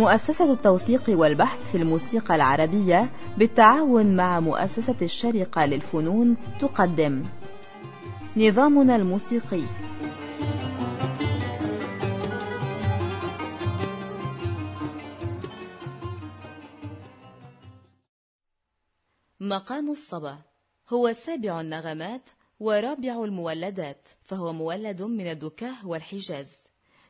مؤسسة التوثيق والبحث في الموسيقى العربية بالتعاون مع مؤسسة الشرقة للفنون تقدم. نظامنا الموسيقي. مقام الصبا. هو سابع النغمات ورابع المولدات فهو مولد من الدكاه والحجاز.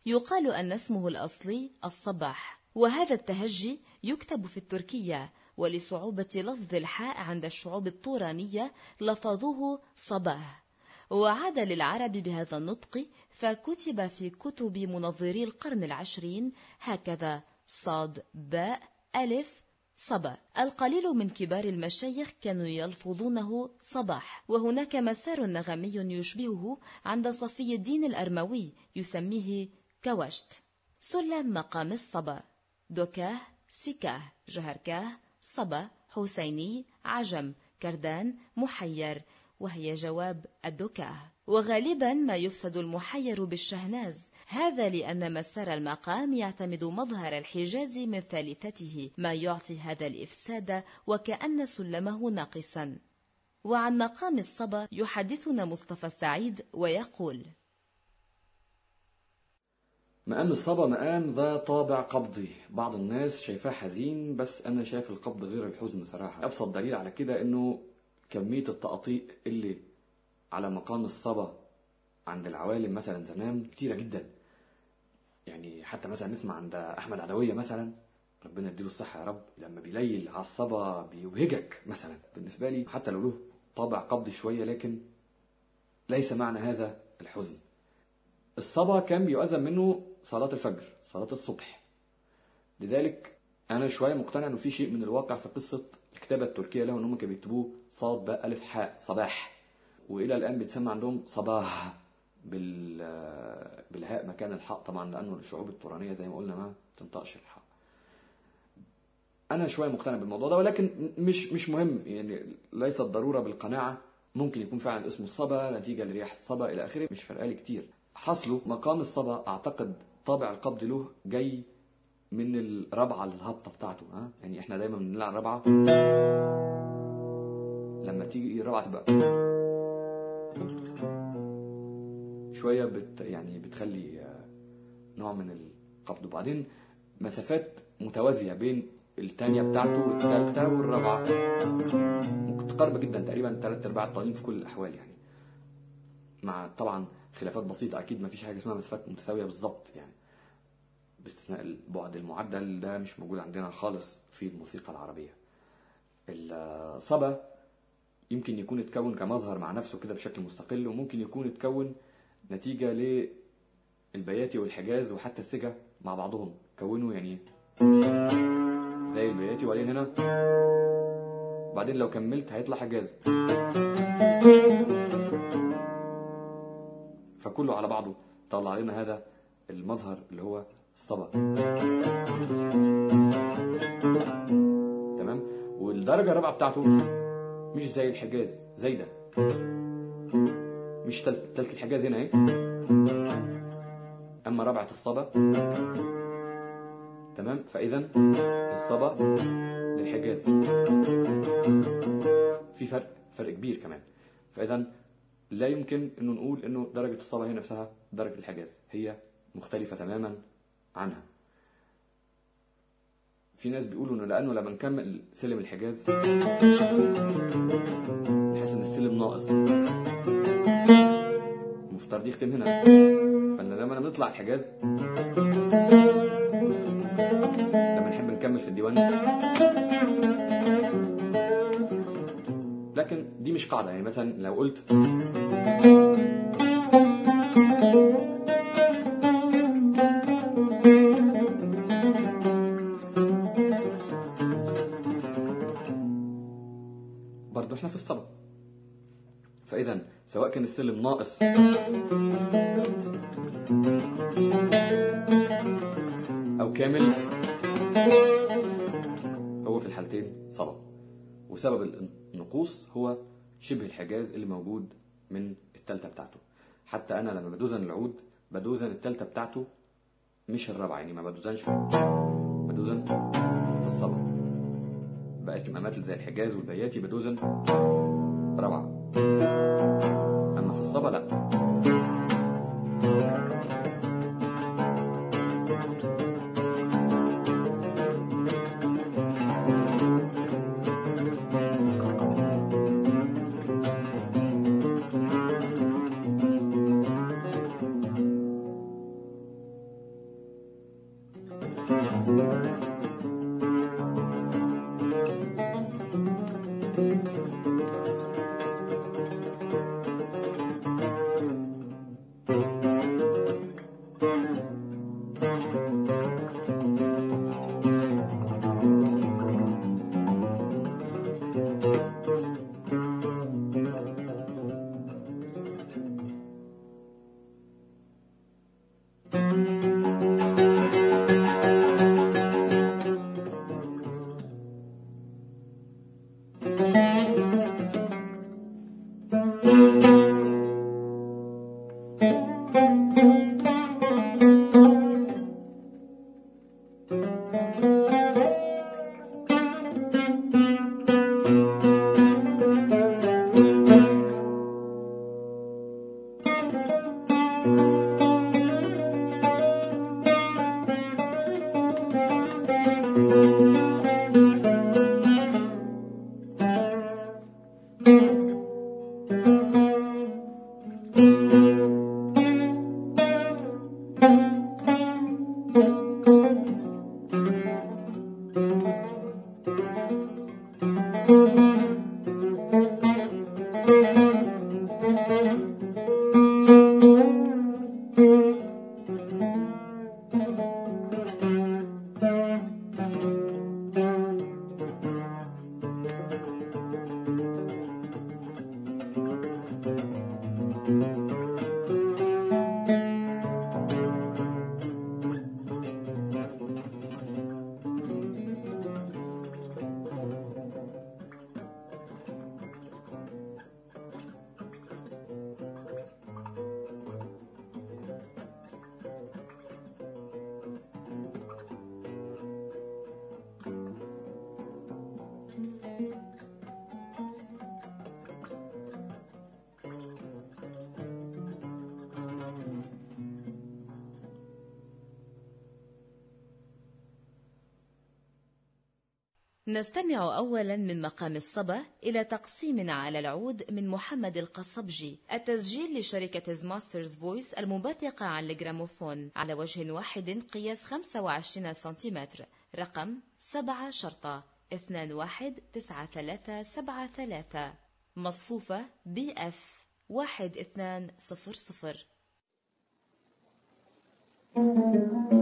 يقال أن اسمه الأصلي الصباح. وهذا التهجي يكتب في التركية ولصعوبة لفظ الحاء عند الشعوب الطورانية لفظوه صباه. وعاد للعرب بهذا النطق فكتب في كتب منظري القرن العشرين هكذا صاد باء ألف صبا. القليل من كبار المشايخ كانوا يلفظونه صباح. وهناك مسار نغمي يشبهه عند صفي الدين الأرموي يسميه كوشت سلم مقام الصبا. دكاه سكاه جهركاه صبا حسيني عجم كردان محير وهي جواب الدكاه وغالبا ما يفسد المحير بالشهناز. هذا لأن مسار المقام يعتمد مظهر الحجاز من ثالثته. ما يعطي هذا الإفساد وكأن سلمه ناقصا. وعن مقام الصبا يحدثنا مصطفى السعيد ويقول مقام الصبا مقام ذا طابع قبضي. بعض الناس شايفاه حزين بس أنا شايف القبض غير الحزن صراحة. أبسط دليل على كده إنه كمية التقاطيع اللي على مقام الصبا عند العوالم مثلا زمان كتيرة جدا. يعني حتى مثلا نسمع عند أحمد عدوية مثلا ربنا يديله الصحة يا رب لما بيليل على الصبا بيبهجك مثلا. بالنسبة لي حتى لو له طابع قبضي شوية لكن ليس معنى هذا الحزن. الصبا كان بيؤذن منه صلاة الفجر صلاة الصبح. لذلك أنا شوية مقتنع إنه في شيء من الواقع في قصة الكتابة التركية له إن هم كانوا بيكتبوه صاد باء ألف حاء صباح. وإلى الآن بيتسمى عندهم صباح بال بالهاء مكان الحاء طبعا لأنه الشعوب التورانية زي ما قلنا ما تنطقش الحاء. أنا شوية مقتنع بالموضوع ده ولكن مش مش مهم. يعني ليست ضرورة بالقناعة. ممكن يكون فعلا اسمه الصبا نتيجة لرياح الصبا إلى آخره مش فرقالي كتير. حصله مقام الصبا أعتقد طابع القبض له جاي من الربعه الهبطه بتاعته ها؟ يعني إحنا دايما بنلعب ربعه لما تيجي الربعه تبقى شوية بت يعني بتخلي نوع من القبض. وبعدين مسافات متوازية بين الثانية بتاعته والثالثه والرابعة. تقرب جدا تقريبا ثلاث أرباع الطالين في كل الأحوال يعني. مع طبعا خلافات بسيطة أكيد ما فيش حاجة اسمها مسافات متساوية بالظبط يعني. باستثناء البعد المعدل ده مش موجود عندنا خالص في الموسيقى العربية. الصبا يمكن يكون اتكون كمظهر مع نفسه كده بشكل مستقل وممكن يكون اتكون نتيجة للبياتي والحجاز وحتى السجا مع بعضهم. كونوا يعني زي البياتي وبعدين هنا. بعدين لو كملت هيطلع حجاز. فكله على بعضه طلع لنا هذا المظهر اللي هو الصبا تمام؟ والدرجة الرابعة بتاعته مش زي الحجاز زي ده مش تلت, تلت الحجاز هنا اهي. أما رابعة الصبا. تمام؟ فإذا الصبا للحجاز. في فرق فرق كبير كمان. فإذا لا يمكن إنه نقول إنه درجة الصلاة هي نفسها درجة الحجاز. هي مختلفة تماما. عنها. في ناس بيقولوا إنه لأنه لما نكمل سلم الحجاز نحس إن السلم ناقص. المفترض يختم هنا. فانا لما نطلع الحجاز لما نحب نكمل في الديوان. لكن دي مش قاعدة. يعني مثلا لو قلت سواء كان السلم ناقص. أو كامل. هو في الحالتين صبا وسبب النقوص هو شبه الحجاز اللي موجود من التالتة بتاعته. حتى أنا لما بدوزن العود بدوزن التالتة بتاعته مش الرابعة يعني ما بدوزنش بدوزن في الصبا بقت الأماثل زي الحجاز والبياتي بدوزن روعة Zabala. نستمع أولا من مقام الصبا إلى تقسيم على العود من محمد القصبجي التسجيل لشركة Master's Voice المنبثقة عن الجراموفون على وجه واحد قياس 25 سنتيمتر. رقم 7 شرطة 219373 مصفوفة BF 1200 من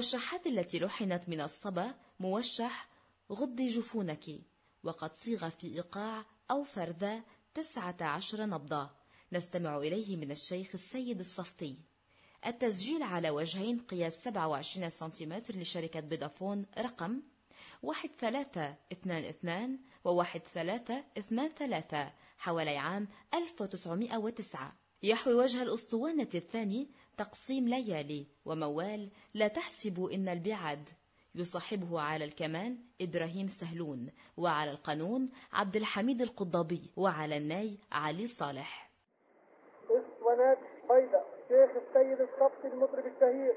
الموشحات التي لحنت من الصبا موشح غضي جفونك وقد صيغ في إيقاع أو فرذا تسعة عشر نبضة. نستمع إليه من الشيخ السيد الصفتي. التسجيل على وجهين قياس 27 سنتيمتر لشركة بيدافون رقم واحد ثلاثة اثنان اثنان وواحد ثلاثة اثنان ثلاثة حوالي عام 1909 يحوي وجه الأسطوانة الثاني تقسيم ليالي وموال لا تحسبوا إن البعاد. يصاحبه على الكمان إبراهيم سهلون وعلى القانون عبد الحميد القضابي وعلى الناي علي صالح. اسطوانات شيخ السيد الصفتي المطرب الشهير.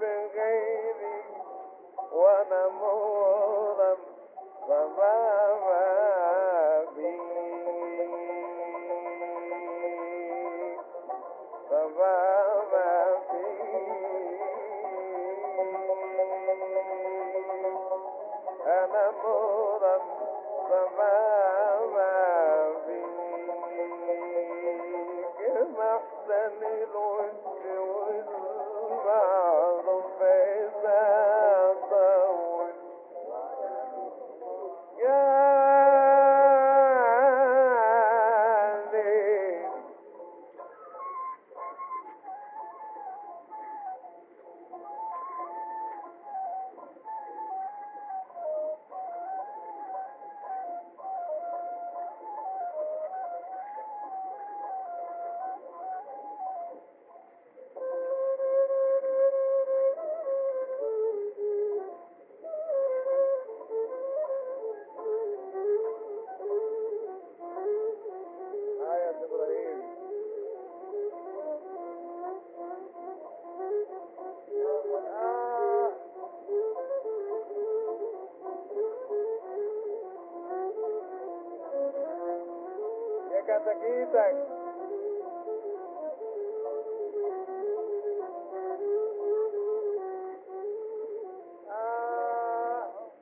بغيري وأنا مغرم فما آه.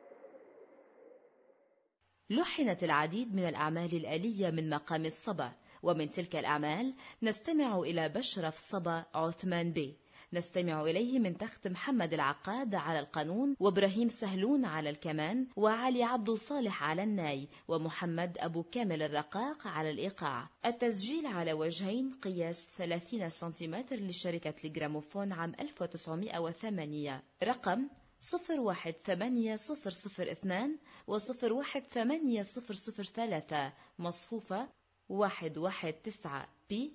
لحنت العديد من الأعمال الآلية من مقام الصبا ومن تلك الأعمال نستمع إلى بشرف صبا عثمان بي نستمع إليه من تخت محمد العقاد على القانون وإبراهيم سهلون على الكمان وعلي عبد صالح على الناي ومحمد أبو كامل الرقاق على الإيقاع. التسجيل على وجهين قياس 30 سنتيمتر لشركة الجراموفون عام 1908 رقم صفر واحد ثمانية صفر صفر اثنان وصفر واحد ثمانية صفر صفر ثلاثة. مصفوفة واحد واحد تسعة بي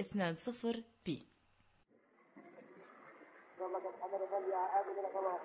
اثنان صفر بي. والله كانت حمد غالية عادي لك الله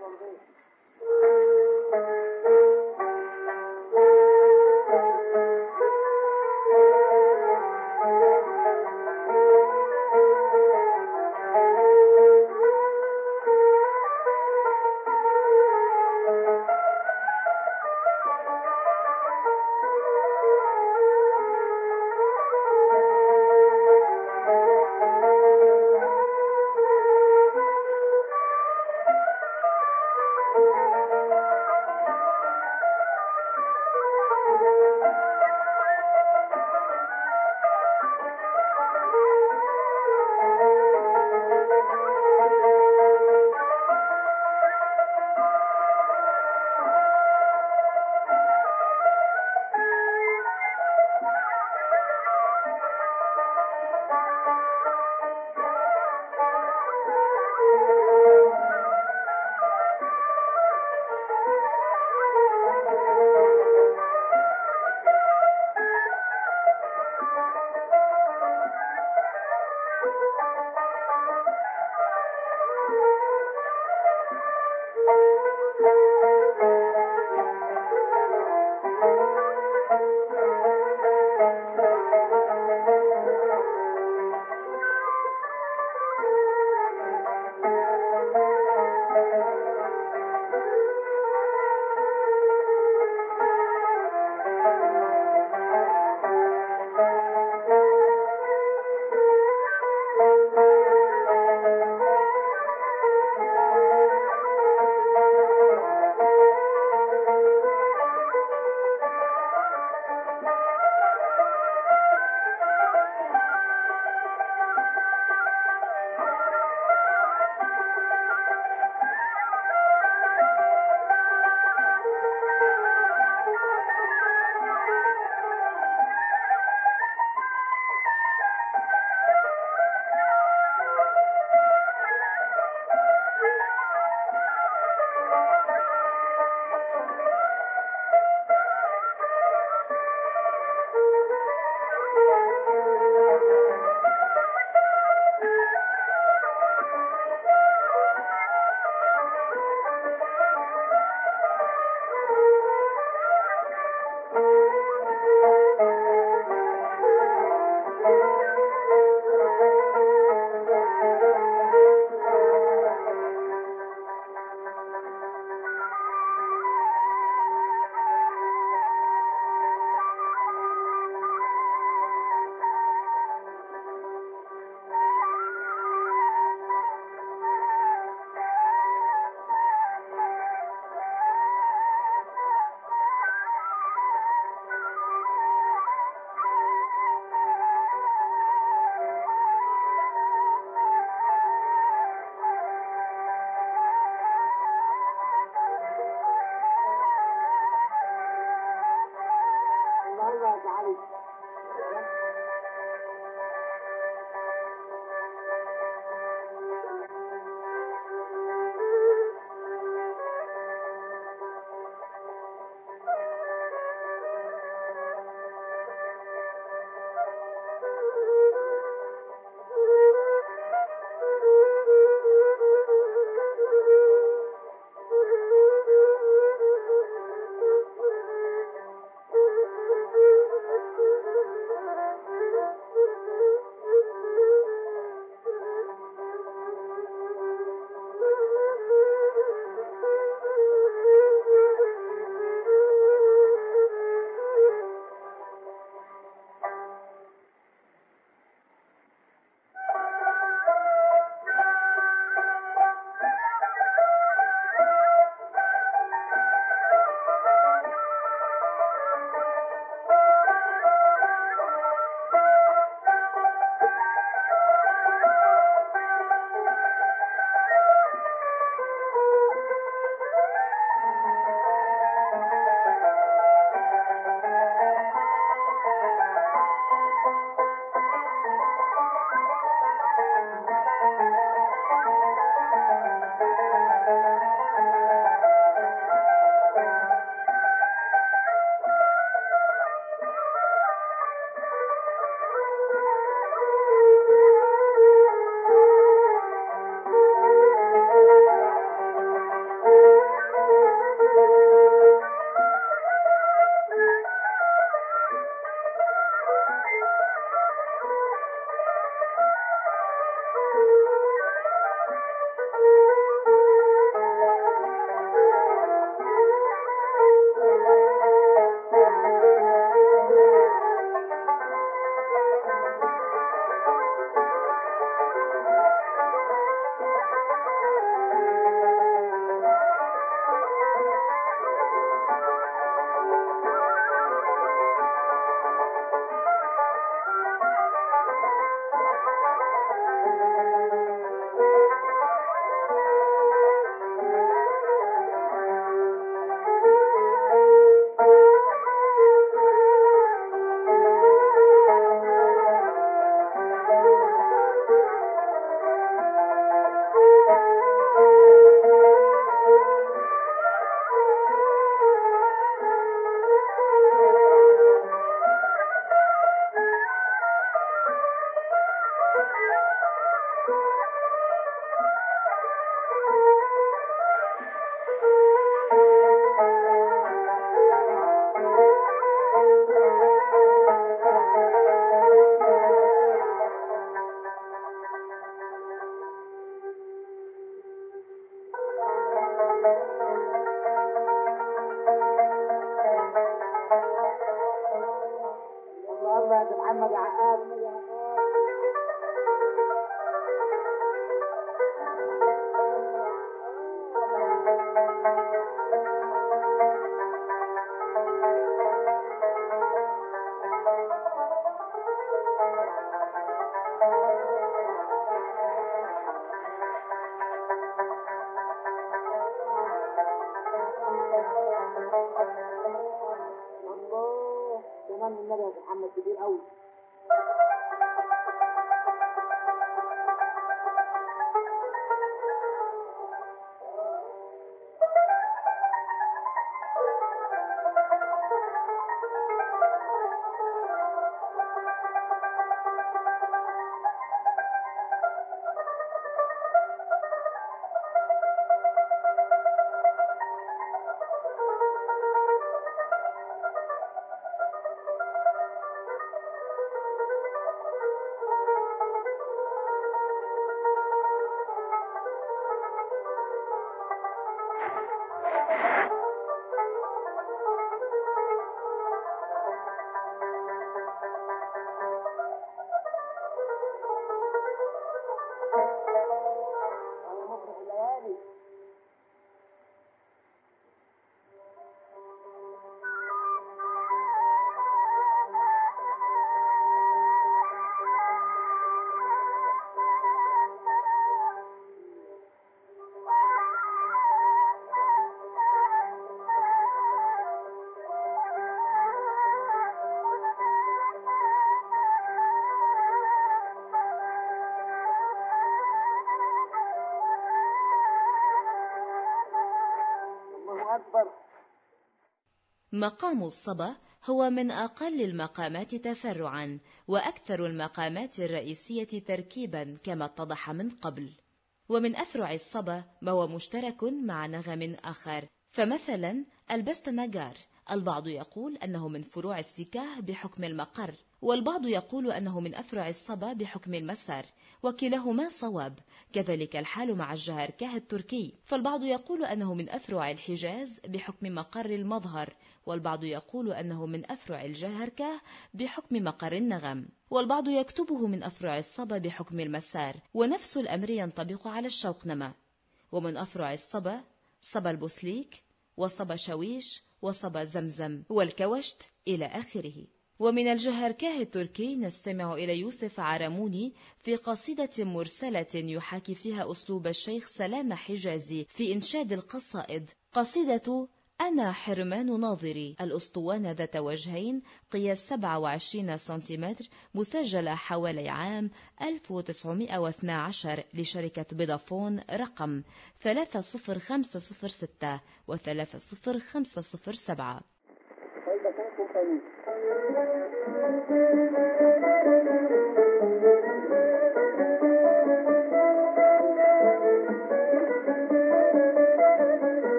محمد عقاب الله over the مقام الصبا هو من أقل المقامات تفرعا وأكثر المقامات الرئيسية تركيبا كما اتضح من قبل. ومن أفرع الصبا ما هو مشترك مع نغم آخر. فمثلا البستمجار البعض يقول أنه من فروع السكاه بحكم المقر. والبعض يقول أنه من أفرع الصبا بحكم المسار وكلاهما صواب كذلك الحال مع الجهركاه التركي. فالبعض يقول أنه من أفرع الحجاز بحكم مقر المظهر والبعض يقول أنه من أفرع الجهركاه بحكم مقر النغم. والبعض يكتبه من أفرع الصبا بحكم المسار ونفس الأمر ينطبق على الشوقنمة ومن أفرع الصبا صبا البوسليك وصبا شويش وصبا زمزم والكوشت إلى آخره. ومن الجهركاه التركي نستمع إلى يوسف عرموني في قصيدة مرسلة يحاكي فيها أسلوب الشيخ سلام حجازي في إنشاد القصائد. قصيدة أنا حرمان ناظري. الأسطوانة ذات وجهين قياس 27 سنتيمتر مسجلة حوالي عام 1912 لشركة فودافون رقم 30506 و 30507 Thank you.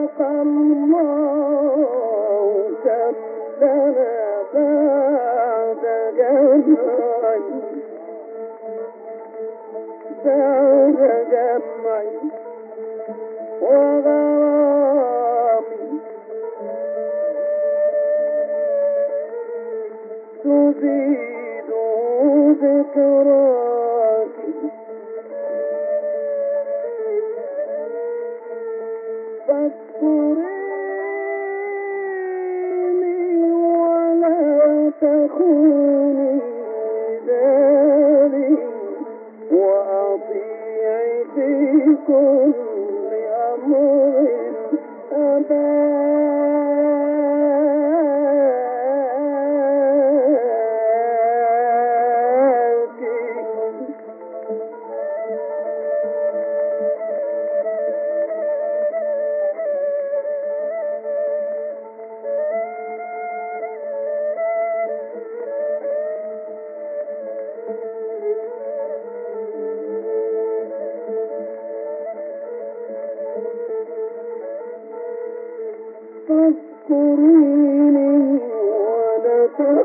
فرق الله شملنا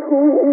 see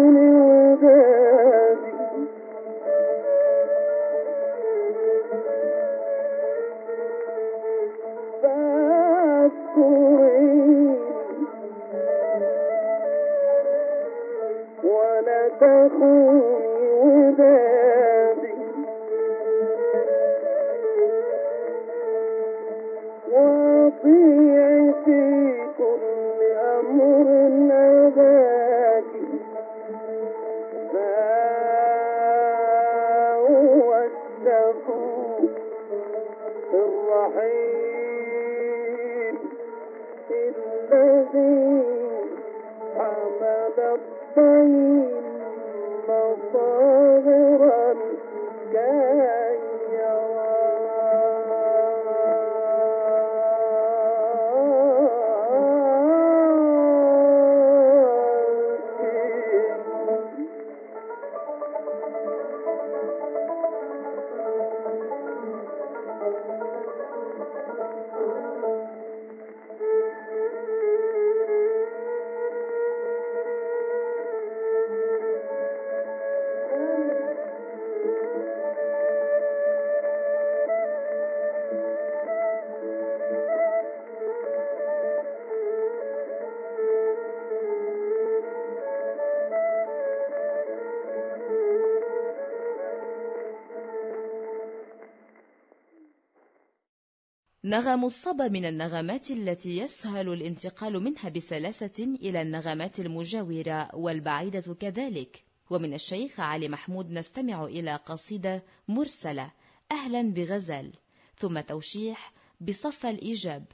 نغم الصبا من النغمات التي يسهل الانتقال منها بسلاسة إلى النغمات المجاورة والبعيدة كذلك. ومن الشيخ علي محمود نستمع إلى قصيدة مرسلة أهلا بغزال. ثم توشيح بصف الإيجاب.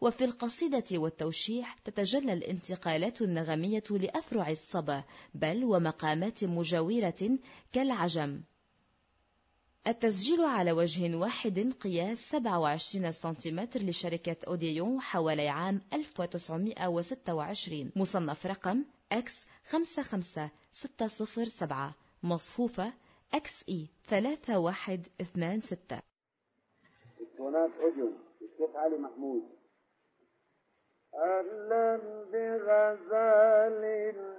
وفي القصيدة والتوشيح تتجلى الانتقالات النغمية لأفرع الصبا بل ومقامات مجاورة كالعجم. التسجيل على وجه واحد قياس 27 سنتيمتر لشركة أوديون حوالي عام 1926 مصنف رقم X 55607 مصفوفة XE 3126 اسطوانات اوديون الشيخ علي محمود. أهلا بغزال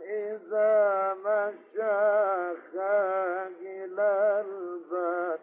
إذا مشى خاجل الباب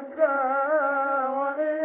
بكى وإن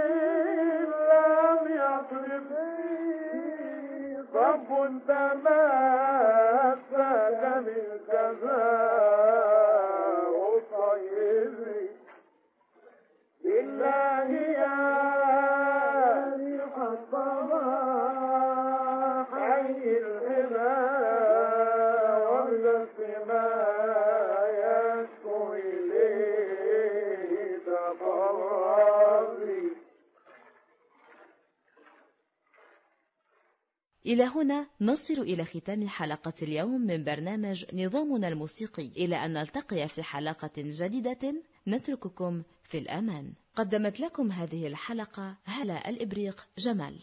إلى هنا نصل إلى ختام حلقة اليوم من برنامج نظامنا الموسيقي. إلى أن نلتقي في حلقة جديدة نترككم في الأمان. قدمت لكم هذه الحلقة هلا الإبريق جمال.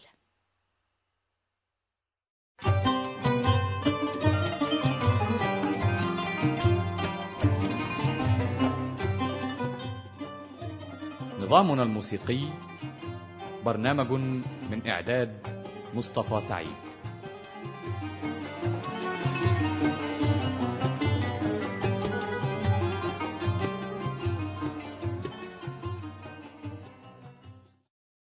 نظامنا الموسيقي برنامج من إعداد مصطفى سعيد.